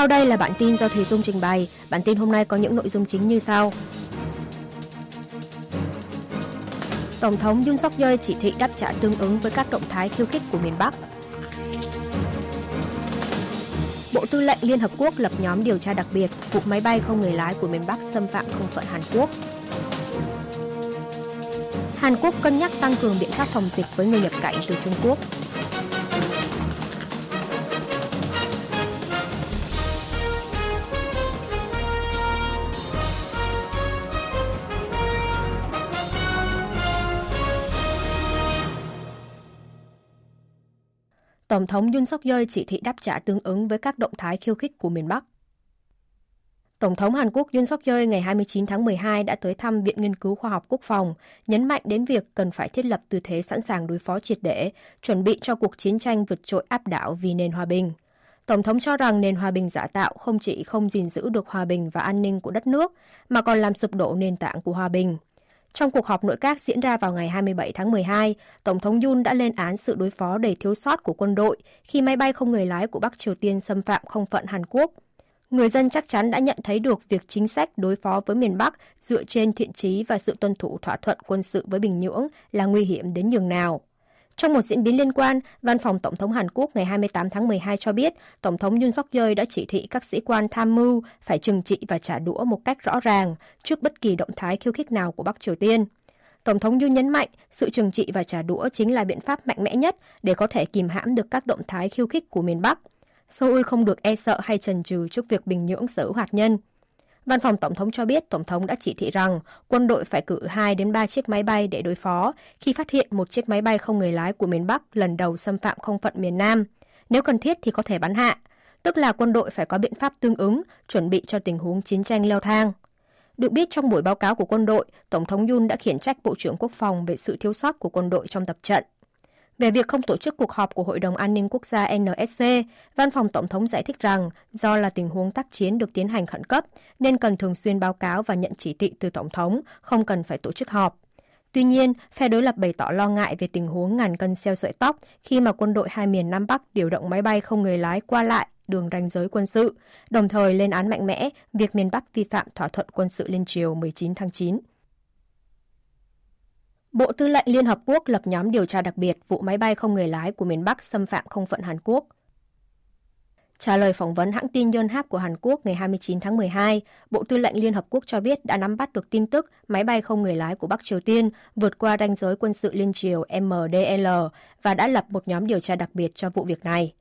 Sau đây là bản tin do Thùy Dung trình bày. Bản tin hôm nay có những nội dung chính như sau. Tổng thống Yoon suk yeol chỉ thị đáp trả tương ứng với các động thái khiêu khích của miền Bắc. Bộ Tư lệnh Liên Hợp Quốc lập nhóm điều tra đặc biệt, vụ máy bay không người lái của miền Bắc xâm phạm không phận Hàn Quốc. Hàn Quốc cân nhắc tăng cường biện pháp phòng dịch với người nhập cảnh từ Trung Quốc. Tổng thống Yoon suk yeol chỉ thị đáp trả tương ứng với các động thái khiêu khích của miền Bắc. Tổng thống Hàn Quốc Yoon suk yeol ngày 29 tháng 12 đã tới thăm Viện Nghiên cứu Khoa học Quốc phòng, nhấn mạnh đến việc cần phải thiết lập tư thế sẵn sàng đối phó triệt để, chuẩn bị cho cuộc chiến tranh vượt trội áp đảo vì nền hòa bình. Tổng thống cho rằng nền hòa bình giả tạo không chỉ không gìn giữ được hòa bình và an ninh của đất nước, mà còn làm sụp đổ nền tảng của hòa bình – trong cuộc họp nội các diễn ra vào ngày 27 tháng 12, Tổng thống Yoon đã lên án sự đối phó đầy thiếu sót của quân đội khi máy bay không người lái của Bắc Triều Tiên xâm phạm không phận Hàn Quốc. Người dân chắc chắn đã nhận thấy được việc chính sách đối phó với miền Bắc dựa trên thiện trí và sự tuân thủ thỏa thuận quân sự với Bình Nhưỡng là nguy hiểm đến nhường nào. Trong một diễn biến liên quan, Văn phòng Tổng thống Hàn Quốc ngày 28 tháng 12 cho biết, Tổng thống Yoon suk yeol đã chỉ thị các sĩ quan tham mưu phải trừng trị và trả đũa một cách rõ ràng trước bất kỳ động thái khiêu khích nào của Bắc Triều Tiên. Tổng thống Yoon nhấn mạnh, sự trừng trị và trả đũa chính là biện pháp mạnh mẽ nhất để có thể kìm hãm được các động thái khiêu khích của miền Bắc. Seoul không được e sợ hay chần chừ trước việc Bình Nhưỡng sở hữu hạt nhân. Văn phòng Tổng thống cho biết Tổng thống đã chỉ thị rằng quân đội phải cử 2 đến 3 chiếc máy bay để đối phó khi phát hiện một chiếc máy bay không người lái của miền Bắc lần đầu xâm phạm không phận miền Nam. Nếu cần thiết thì có thể bắn hạ, tức là quân đội phải có biện pháp tương ứng, chuẩn bị cho tình huống chiến tranh leo thang. Được biết trong buổi báo cáo của quân đội, Tổng thống Yun đã khiển trách Bộ trưởng Quốc phòng về sự thiếu sót của quân đội trong tập trận. Về việc không tổ chức cuộc họp của Hội đồng An ninh Quốc gia NSC, Văn phòng Tổng thống giải thích rằng do là tình huống tác chiến được tiến hành khẩn cấp nên cần thường xuyên báo cáo và nhận chỉ thị từ Tổng thống, không cần phải tổ chức họp. Tuy nhiên, phe đối lập bày tỏ lo ngại về tình huống ngàn cân xeo sợi tóc khi mà quân đội hai miền Nam Bắc điều động máy bay không người lái qua lại đường ranh giới quân sự, đồng thời lên án mạnh mẽ việc miền Bắc vi phạm thỏa thuận quân sự liên triều 19 tháng 9. Bộ Tư lệnh Liên Hợp Quốc lập nhóm điều tra đặc biệt vụ máy bay không người lái của miền Bắc xâm phạm không phận Hàn Quốc. Trả lời phỏng vấn hãng tin Yonhap của Hàn Quốc ngày 29 tháng 12, Bộ Tư lệnh Liên Hợp Quốc cho biết đã nắm bắt được tin tức máy bay không người lái của Bắc Triều Tiên vượt qua ranh giới quân sự liên triều MDL và đã lập một nhóm điều tra đặc biệt cho vụ việc này.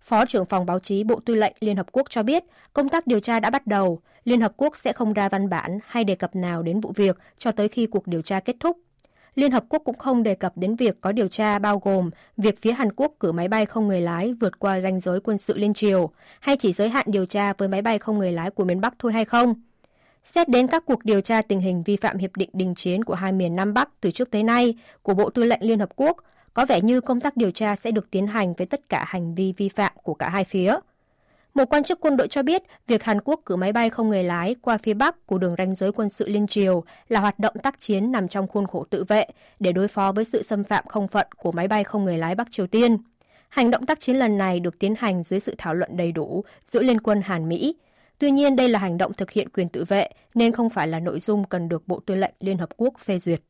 Phó trưởng phòng báo chí Bộ Tư lệnh Liên Hợp Quốc cho biết công tác điều tra đã bắt đầu. Liên Hợp Quốc sẽ không ra văn bản hay đề cập nào đến vụ việc cho tới khi cuộc điều tra kết thúc Liên Hợp Quốc cũng không đề cập đến việc có điều tra bao gồm việc phía Hàn Quốc cử máy bay không người lái vượt qua ranh giới quân sự liên triều, hay chỉ giới hạn điều tra với máy bay không người lái của miền Bắc thôi hay không. Xét đến các cuộc điều tra tình hình vi phạm hiệp định đình chiến của hai miền Nam Bắc từ trước tới nay của Bộ Tư lệnh Liên Hợp Quốc, có vẻ như công tác điều tra sẽ được tiến hành với tất cả hành vi vi phạm của cả hai phía. Một quan chức quân đội cho biết, việc Hàn Quốc cử máy bay không người lái qua phía bắc của đường ranh giới quân sự liên triều là hoạt động tác chiến nằm trong khuôn khổ tự vệ để đối phó với sự xâm phạm không phận của máy bay không người lái Bắc Triều Tiên. Hành động tác chiến lần này được tiến hành dưới sự thảo luận đầy đủ giữa Liên quân Hàn Mỹ. Tuy nhiên, đây là hành động thực hiện quyền tự vệ nên không phải là nội dung cần được Bộ Tư lệnh Liên Hợp Quốc phê duyệt.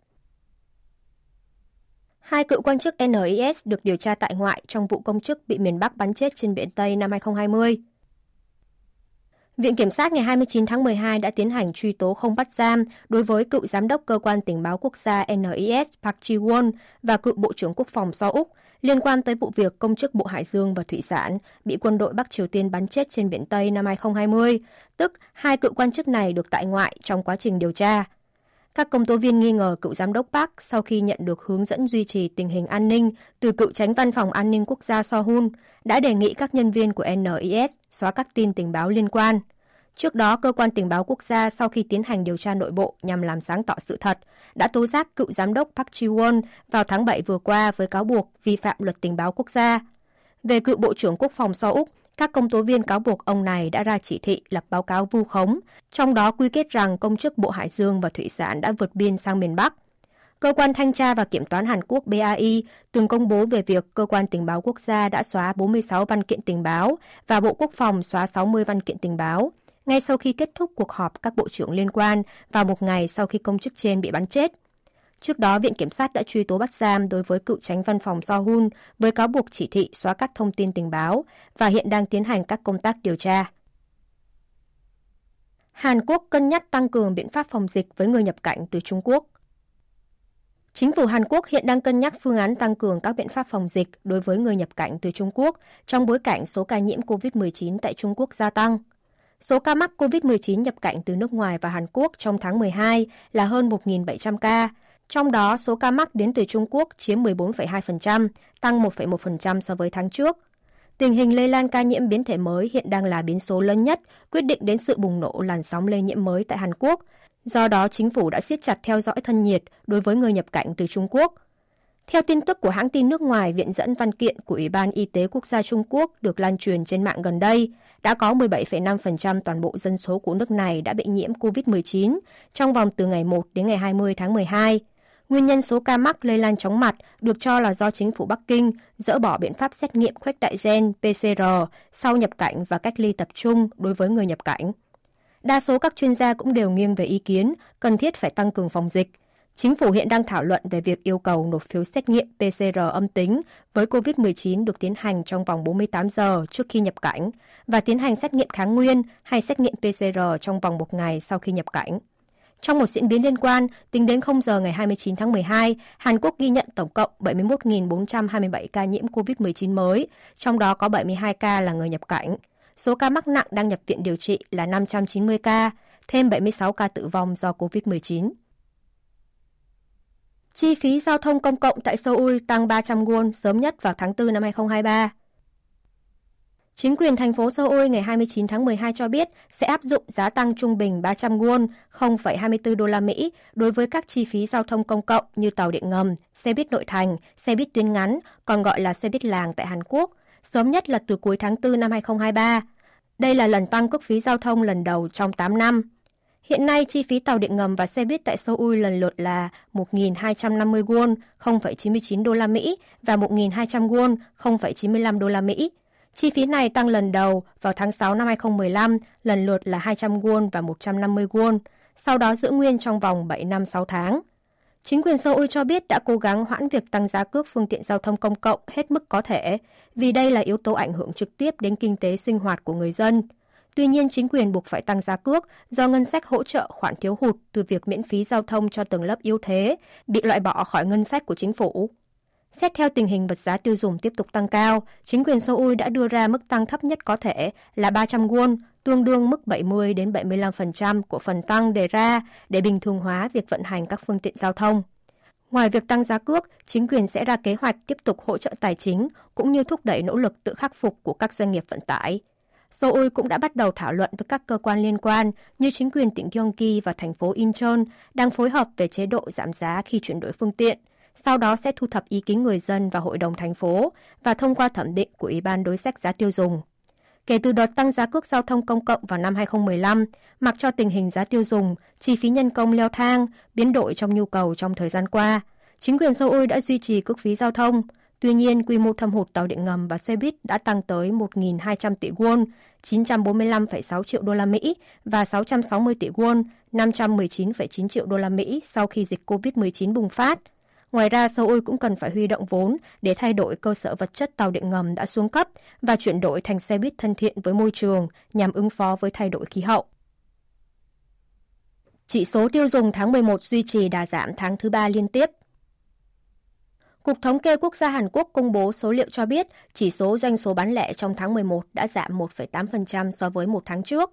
Hai cựu quan chức NIS được điều tra tại ngoại trong vụ công chức bị miền Bắc bắn chết trên biển Tây năm 2020. Viện Kiểm sát ngày 29 tháng 12 đã tiến hành truy tố không bắt giam đối với cựu giám đốc cơ quan tình báo quốc gia NIS Park Ji-won và cựu Bộ trưởng Quốc phòng So Úc liên quan tới vụ việc công chức Bộ Hải dương và Thủy sản bị quân đội Bắc Triều Tiên bắn chết trên biển Tây năm 2020, tức hai cựu quan chức này được tại ngoại trong quá trình điều tra. Các công tố viên nghi ngờ cựu giám đốc Park sau khi nhận được hướng dẫn duy trì tình hình an ninh từ cựu tránh văn phòng an ninh quốc gia So Hun đã đề nghị các nhân viên của NIS xóa các tin tình báo liên quan. Trước đó, cơ quan tình báo quốc gia sau khi tiến hành điều tra nội bộ nhằm làm sáng tỏ sự thật, đã tố giác cựu giám đốc Park Ji-won vào tháng 7 vừa qua với cáo buộc vi phạm luật tình báo quốc gia. Về cựu Bộ trưởng Quốc phòng So Úc, các công tố viên cáo buộc ông này đã ra chỉ thị lập báo cáo vu khống, trong đó quy kết rằng công chức Bộ Hải Dương và Thủy sản đã vượt biên sang miền Bắc. Cơ quan Thanh tra và Kiểm toán Hàn Quốc BAI từng công bố về việc Cơ quan Tình báo Quốc gia đã xóa 46 văn kiện tình báo và Bộ Quốc phòng xóa 60 văn kiện tình báo, ngay sau khi kết thúc cuộc họp các bộ trưởng liên quan vào một ngày sau khi công chức trên bị bắn chết. Trước đó, Viện Kiểm sát đã truy tố bắt giam đối với cựu tránh văn phòng So Hun với cáo buộc chỉ thị xóa các thông tin tình báo và hiện đang tiến hành các công tác điều tra. Hàn Quốc cân nhắc tăng cường biện pháp phòng dịch với người nhập cảnh từ Trung Quốc. Chính phủ Hàn Quốc hiện đang cân nhắc phương án tăng cường các biện pháp phòng dịch đối với người nhập cảnh từ Trung Quốc trong bối cảnh số ca nhiễm COVID-19 tại Trung Quốc gia tăng. Số ca mắc COVID-19 nhập cảnh từ nước ngoài và Hàn Quốc trong tháng 12 là hơn 1.700 ca, trong đó số ca mắc đến từ Trung Quốc chiếm 14,2%, tăng 1,1% so với tháng trước. Tình hình lây lan ca nhiễm biến thể mới hiện đang là biến số lớn nhất, quyết định đến sự bùng nổ làn sóng lây nhiễm mới tại Hàn Quốc. Do đó, chính phủ đã siết chặt theo dõi thân nhiệt đối với người nhập cảnh từ Trung Quốc. Theo tin tức của hãng tin nước ngoài viện dẫn văn kiện của Ủy ban Y tế Quốc gia Trung Quốc được lan truyền trên mạng gần đây, đã có 17,5% toàn bộ dân số của nước này đã bị nhiễm COVID-19 trong vòng từ ngày 1 đến ngày 20 tháng 12. Nguyên nhân số ca mắc lây lan chóng mặt được cho là do chính phủ Bắc Kinh dỡ bỏ biện pháp xét nghiệm khuếch đại gen PCR sau nhập cảnh và cách ly tập trung đối với người nhập cảnh. Đa số các chuyên gia cũng đều nghiêng về ý kiến cần thiết phải tăng cường phòng dịch. Chính phủ hiện đang thảo luận về việc yêu cầu nộp phiếu xét nghiệm PCR âm tính với COVID-19 được tiến hành trong vòng 48 giờ trước khi nhập cảnh và tiến hành xét nghiệm kháng nguyên hay xét nghiệm PCR trong vòng một ngày sau khi nhập cảnh. Trong một diễn biến liên quan, tính đến 0 giờ ngày 29 tháng 12, Hàn Quốc ghi nhận tổng cộng 71.427 ca nhiễm COVID-19 mới, trong đó có 72 ca là người nhập cảnh. Số ca mắc nặng đang nhập viện điều trị là 590 ca, thêm 76 ca tử vong do COVID-19. Chi phí giao thông công cộng tại Seoul tăng 300 won sớm nhất vào tháng 4 năm 2023. Chính quyền thành phố Seoul ngày 29 tháng 12 cho biết sẽ áp dụng giá tăng trung bình 300 won, 0,24 đô la Mỹ đối với các chi phí giao thông công cộng như tàu điện ngầm, xe buýt nội thành, xe buýt tuyến ngắn, còn gọi là xe buýt làng tại Hàn Quốc, sớm nhất là từ cuối tháng 4 năm 2023. Đây là lần tăng cước phí giao thông lần đầu trong 8 năm. Hiện nay, chi phí tàu điện ngầm và xe buýt tại Seoul lần lượt là 1.250 won, 0,99 đô la Mỹ và 1.200 won, 0,95 đô la Mỹ. Chi phí này tăng lần đầu vào tháng 6 năm 2015, lần lượt là 200 won và 150 won, sau đó giữ nguyên trong vòng 7 năm 6 tháng. Chính quyền Seoul cho biết đã cố gắng hoãn việc tăng giá cước phương tiện giao thông công cộng hết mức có thể, vì đây là yếu tố ảnh hưởng trực tiếp đến kinh tế sinh hoạt của người dân. Tuy nhiên, chính quyền buộc phải tăng giá cước do ngân sách hỗ trợ khoản thiếu hụt từ việc miễn phí giao thông cho tầng lớp yếu thế, bị loại bỏ khỏi ngân sách của chính phủ. Xét theo tình hình vật giá tiêu dùng tiếp tục tăng cao, chính quyền Seoul đã đưa ra mức tăng thấp nhất có thể là 300 won, tương đương mức 70 đến 75% của phần tăng đề ra để bình thường hóa việc vận hành các phương tiện giao thông. Ngoài việc tăng giá cước, chính quyền sẽ ra kế hoạch tiếp tục hỗ trợ tài chính cũng như thúc đẩy nỗ lực tự khắc phục của các doanh nghiệp vận tải. Seoul cũng đã bắt đầu thảo luận với các cơ quan liên quan như chính quyền tỉnh Gyeonggi và thành phố Incheon đang phối hợp về chế độ giảm giá khi chuyển đổi phương tiện – sau đó sẽ thu thập ý kiến người dân và hội đồng thành phố và thông qua thẩm định của Ủy ban đối sách giá tiêu dùng. Kể từ đợt tăng giá cước giao thông công cộng vào năm 2015, mặc cho tình hình giá tiêu dùng, chi phí nhân công leo thang, biến đổi trong nhu cầu trong thời gian qua, chính quyền Seoul đã duy trì cước phí giao thông. Tuy nhiên, quy mô thâm hụt tàu điện ngầm và xe buýt đã tăng tới 1.200 tỷ won, 945,6 triệu đô la Mỹ và 660 tỷ won, 519,9 triệu đô la Mỹ sau khi dịch COVID-19 bùng phát – Ngoài ra, Seoul cũng cần phải huy động vốn để thay đổi cơ sở vật chất tàu điện ngầm đã xuống cấp và chuyển đổi thành xe buýt thân thiện với môi trường nhằm ứng phó với thay đổi khí hậu. Chỉ số tiêu dùng tháng 11 duy trì đà giảm tháng thứ ba liên tiếp. Cục Thống kê Quốc gia Hàn Quốc công bố số liệu cho biết chỉ số doanh số bán lẻ trong tháng 11 đã giảm 1,8% so với một tháng trước.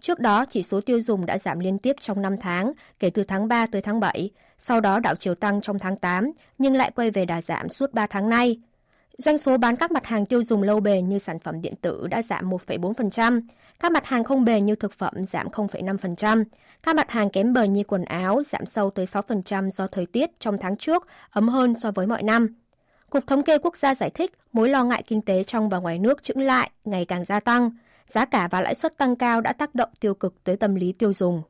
Trước đó, chỉ số tiêu dùng đã giảm liên tiếp trong 5 tháng, kể từ tháng 3 tới tháng 7, sau đó đảo chiều tăng trong tháng 8, nhưng lại quay về đà giảm suốt 3 tháng nay. Doanh số bán các mặt hàng tiêu dùng lâu bền như sản phẩm điện tử đã giảm 1,4%, các mặt hàng không bền như thực phẩm giảm 0,5%, các mặt hàng kém bền như quần áo giảm sâu tới 6% do thời tiết trong tháng trước ấm hơn so với mọi năm. Cục Thống kê Quốc gia giải thích mối lo ngại kinh tế trong và ngoài nước chững lại ngày càng gia tăng, giá cả và lãi suất tăng cao đã tác động tiêu cực tới tâm lý tiêu dùng.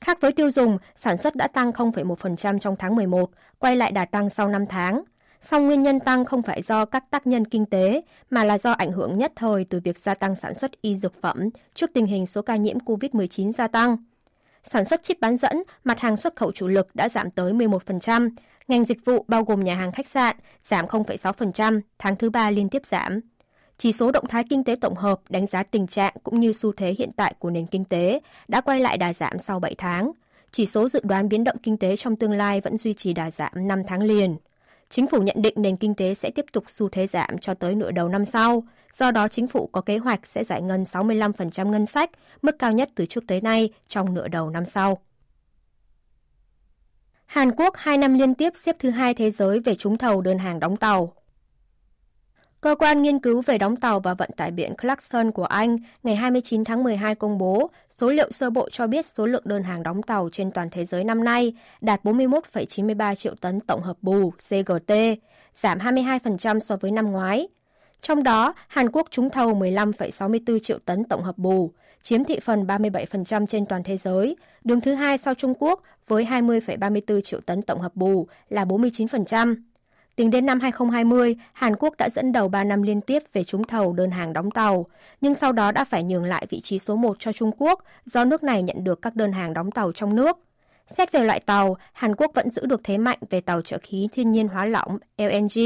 Khác với tiêu dùng, sản xuất đã tăng 0,1% trong tháng 11, quay lại đà tăng sau 5 tháng. Song nguyên nhân tăng không phải do các tác nhân kinh tế, mà là do ảnh hưởng nhất thời từ việc gia tăng sản xuất y dược phẩm trước tình hình số ca nhiễm COVID-19 gia tăng. Sản xuất chip bán dẫn, mặt hàng xuất khẩu chủ lực đã giảm tới 11%, ngành dịch vụ bao gồm nhà hàng khách sạn giảm 0,6%, tháng thứ ba liên tiếp giảm. Chỉ số động thái kinh tế tổng hợp đánh giá tình trạng cũng như xu thế hiện tại của nền kinh tế đã quay lại đà giảm sau 7 tháng. Chỉ số dự đoán biến động kinh tế trong tương lai vẫn duy trì đà giảm 5 tháng liền. Chính phủ nhận định nền kinh tế sẽ tiếp tục xu thế giảm cho tới nửa đầu năm sau. Do đó, chính phủ có kế hoạch sẽ giải ngân 65% ngân sách, mức cao nhất từ trước tới nay trong nửa đầu năm sau. Hàn Quốc hai năm liên tiếp xếp thứ hai thế giới về trúng thầu đơn hàng đóng tàu. Cơ quan nghiên cứu về đóng tàu và vận tải biển Clarkson của Anh ngày 29 tháng 12 công bố số liệu sơ bộ cho biết số lượng đơn hàng đóng tàu trên toàn thế giới năm nay đạt 41,93 triệu tấn tổng hợp bù CGT, giảm 22% so với năm ngoái. Trong đó, Hàn Quốc trúng thầu 15,64 triệu tấn tổng hợp bù, chiếm thị phần 37% trên toàn thế giới, đứng thứ hai sau Trung Quốc với 20,34 triệu tấn tổng hợp bù là 49%. Tính đến năm 2020, Hàn Quốc đã dẫn đầu 3 năm liên tiếp về trúng thầu đơn hàng đóng tàu, nhưng sau đó đã phải nhường lại vị trí số 1 cho Trung Quốc do nước này nhận được các đơn hàng đóng tàu trong nước. Xét về loại tàu, Hàn Quốc vẫn giữ được thế mạnh về tàu trợ khí thiên nhiên hóa lỏng LNG.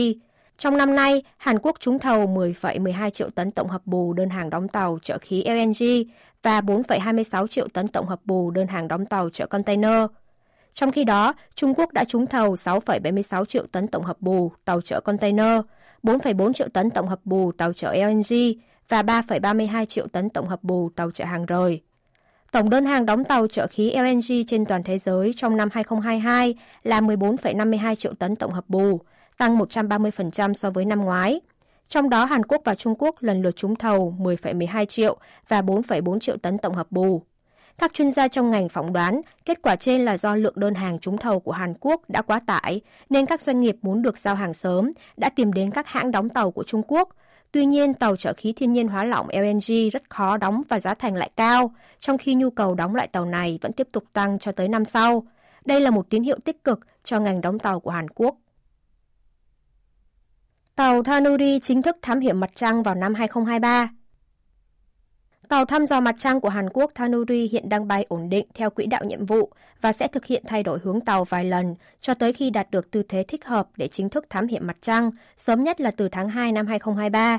Trong năm nay, Hàn Quốc trúng thầu 10,12 triệu tấn tổng hợp bù đơn hàng đóng tàu trợ khí LNG và 4,26 triệu tấn tổng hợp bù đơn hàng đóng tàu chở container. Trong khi đó, Trung Quốc đã trúng thầu 6,76 triệu tấn tổng hợp bù tàu chở container, 4,4 triệu tấn tổng hợp bù tàu chở LNG và 3,32 triệu tấn tổng hợp bù tàu chở hàng rời. Tổng đơn hàng đóng tàu chở khí LNG trên toàn thế giới trong năm 2022 là 14,52 triệu tấn tổng hợp bù, tăng 130% so với năm ngoái. Trong đó Hàn Quốc và Trung Quốc lần lượt trúng thầu 10,12 triệu và 4,4 triệu tấn tổng hợp bù. Các chuyên gia trong ngành phỏng đoán kết quả trên là do lượng đơn hàng trúng thầu của Hàn Quốc đã quá tải, nên các doanh nghiệp muốn được giao hàng sớm đã tìm đến các hãng đóng tàu của Trung Quốc. Tuy nhiên, tàu chở khí thiên nhiên hóa lỏng LNG rất khó đóng và giá thành lại cao, trong khi nhu cầu đóng lại tàu này vẫn tiếp tục tăng cho tới năm sau. Đây là một tín hiệu tích cực cho ngành đóng tàu của Hàn Quốc. Tàu Thanuri chính thức thám hiểm mặt trăng vào năm 2023. Tàu thăm dò mặt trăng của Hàn Quốc Thanuri hiện đang bay ổn định theo quỹ đạo nhiệm vụ và sẽ thực hiện thay đổi hướng tàu vài lần cho tới khi đạt được tư thế thích hợp để chính thức thám hiểm mặt trăng, sớm nhất là từ tháng 2 năm 2023.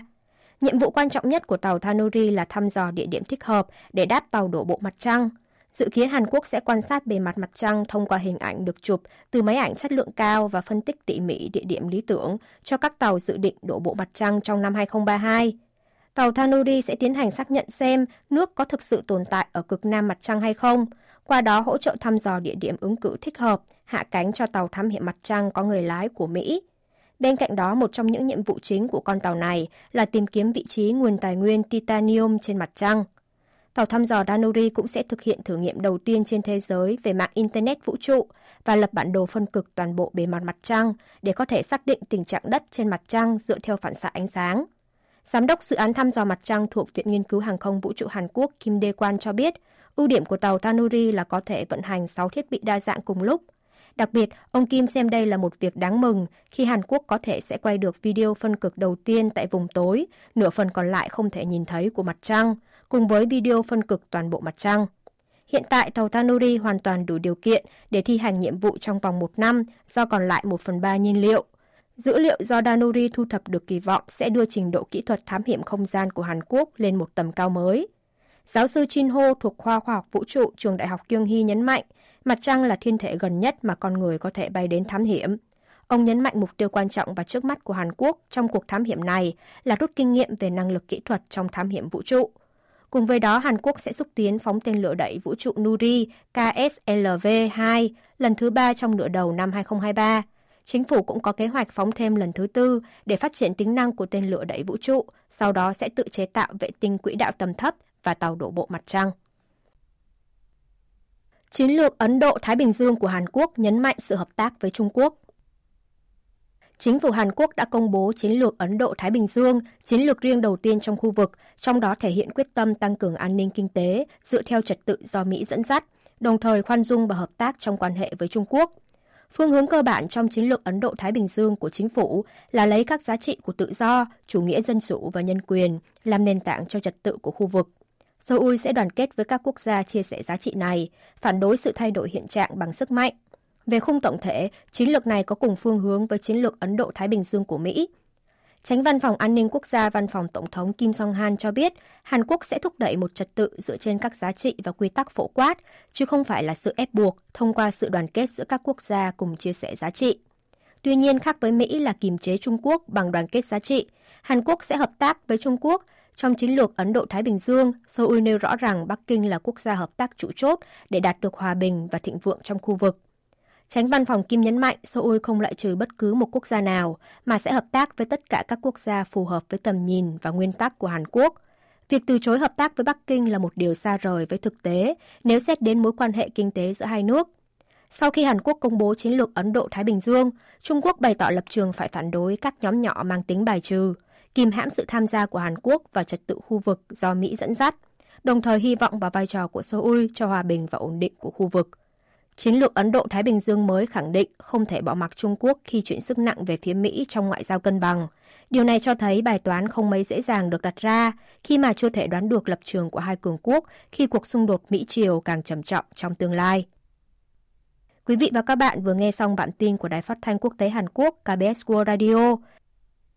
Nhiệm vụ quan trọng nhất của tàu Thanuri là thăm dò địa điểm thích hợp để đáp tàu đổ bộ mặt trăng. Dự kiến Hàn Quốc sẽ quan sát bề mặt mặt trăng thông qua hình ảnh được chụp từ máy ảnh chất lượng cao và phân tích tỉ mỉ địa điểm lý tưởng cho các tàu dự định đổ bộ mặt trăng trong năm 2032. Tàu Thanuri sẽ tiến hành xác nhận xem nước có thực sự tồn tại ở cực nam mặt trăng hay không, qua đó hỗ trợ thăm dò địa điểm ứng cử thích hợp, hạ cánh cho tàu thám hiểm mặt trăng có người lái của Mỹ. Bên cạnh đó, một trong những nhiệm vụ chính của con tàu này là tìm kiếm vị trí nguồn tài nguyên titanium trên mặt trăng. Tàu thăm dò Danuri cũng sẽ thực hiện thử nghiệm đầu tiên trên thế giới về mạng Internet vũ trụ và lập bản đồ phân cực toàn bộ bề mặt mặt trăng để có thể xác định tình trạng đất trên mặt trăng dựa theo phản xạ ánh sáng. Giám đốc dự án thăm dò mặt trăng thuộc Viện Nghiên cứu Hàng không Vũ trụ Hàn Quốc Kim Dae-kwan cho biết, ưu điểm của tàu Tanuri là có thể vận hành 6 thiết bị đa dạng cùng lúc. Đặc biệt, ông Kim xem đây là một việc đáng mừng khi Hàn Quốc có thể sẽ quay được video phân cực đầu tiên tại vùng tối, nửa phần còn lại không thể nhìn thấy của mặt trăng, cùng với video phân cực toàn bộ mặt trăng. Hiện tại, tàu Tanuri hoàn toàn đủ điều kiện để thi hành nhiệm vụ trong vòng một năm do còn lại một phần ba nhiên liệu – Dữ liệu do Danuri thu thập được kỳ vọng sẽ đưa trình độ kỹ thuật thám hiểm không gian của Hàn Quốc lên một tầm cao mới. Giáo sư Chin Ho thuộc khoa khoa học vũ trụ trường Đại học Kyung-hee nhấn mạnh, mặt trăng là thiên thể gần nhất mà con người có thể bay đến thám hiểm. Ông nhấn mạnh mục tiêu quan trọng và trước mắt của Hàn Quốc trong cuộc thám hiểm này là rút kinh nghiệm về năng lực kỹ thuật trong thám hiểm vũ trụ. Cùng với đó, Hàn Quốc sẽ xúc tiến phóng tên lửa đẩy vũ trụ Nuri KSLV-2 lần thứ ba trong nửa đầu năm 2023 chính phủ cũng có kế hoạch phóng thêm lần thứ tư để phát triển tính năng của tên lửa đẩy vũ trụ, sau đó sẽ tự chế tạo vệ tinh quỹ đạo tầm thấp và tàu đổ bộ mặt trăng. Chiến lược Ấn Độ-Thái Bình Dương của Hàn Quốc nhấn mạnh sự hợp tác với Trung Quốc. Chính phủ Hàn Quốc đã công bố chiến lược Ấn Độ-Thái Bình Dương, chiến lược riêng đầu tiên trong khu vực, trong đó thể hiện quyết tâm tăng cường an ninh kinh tế dựa theo trật tự do Mỹ dẫn dắt đồng thời khoan dung và hợp tác trong quan hệ với Trung Quốc. Phương hướng cơ bản trong chiến lược Ấn Độ-Thái Bình Dương của chính phủ là lấy các giá trị của tự do, chủ nghĩa dân chủ và nhân quyền làm nền tảng cho trật tự của khu vực. Seoul sẽ đoàn kết với các quốc gia chia sẻ giá trị này, phản đối sự thay đổi hiện trạng bằng sức mạnh. Về khung tổng thể, chiến lược này có cùng phương hướng với chiến lược Ấn Độ-Thái Bình Dương của Mỹ. Tránh Văn phòng An ninh Quốc gia Văn phòng Tổng thống Kim Jong-han cho biết Hàn Quốc sẽ thúc đẩy một trật tự dựa trên các giá trị và quy tắc phổ quát, chứ không phải là sự ép buộc thông qua sự đoàn kết giữa các quốc gia cùng chia sẻ giá trị. Tuy nhiên, khác với Mỹ là kiềm chế Trung Quốc bằng đoàn kết giá trị, Hàn Quốc sẽ hợp tác với Trung Quốc trong chiến lược Ấn Độ-Thái Bình Dương, Seoul nêu rõ rằng Bắc Kinh là quốc gia hợp tác trụ chốt để đạt được hòa bình và thịnh vượng trong khu vực. Tránh văn phòng Kim nhấn mạnh Seoul không loại trừ bất cứ một quốc gia nào, mà sẽ hợp tác với tất cả các quốc gia phù hợp với tầm nhìn và nguyên tắc của Hàn Quốc. Việc từ chối hợp tác với Bắc Kinh là một điều xa rời với thực tế nếu xét đến mối quan hệ kinh tế giữa hai nước. Sau khi Hàn Quốc công bố chiến lược Ấn Độ-Thái Bình Dương, Trung Quốc bày tỏ lập trường phải phản đối các nhóm nhỏ mang tính bài trừ, kìm hãm sự tham gia của Hàn Quốc vào trật tự khu vực do Mỹ dẫn dắt, đồng thời hy vọng vào vai trò của Seoul cho hòa bình và ổn định của khu vực. Chiến lược Ấn Độ-Thái Bình Dương mới khẳng định không thể bỏ mặc Trung Quốc khi chuyển sức nặng về phía Mỹ trong ngoại giao cân bằng. Điều này cho thấy bài toán không mấy dễ dàng được đặt ra, khi mà chưa thể đoán được lập trường của hai cường quốc khi cuộc xung đột Mỹ-Triều càng trầm trọng trong tương lai. Quý vị và các bạn vừa nghe xong bản tin của Đài Phát thanh Quốc tế Hàn Quốc KBS World Radio.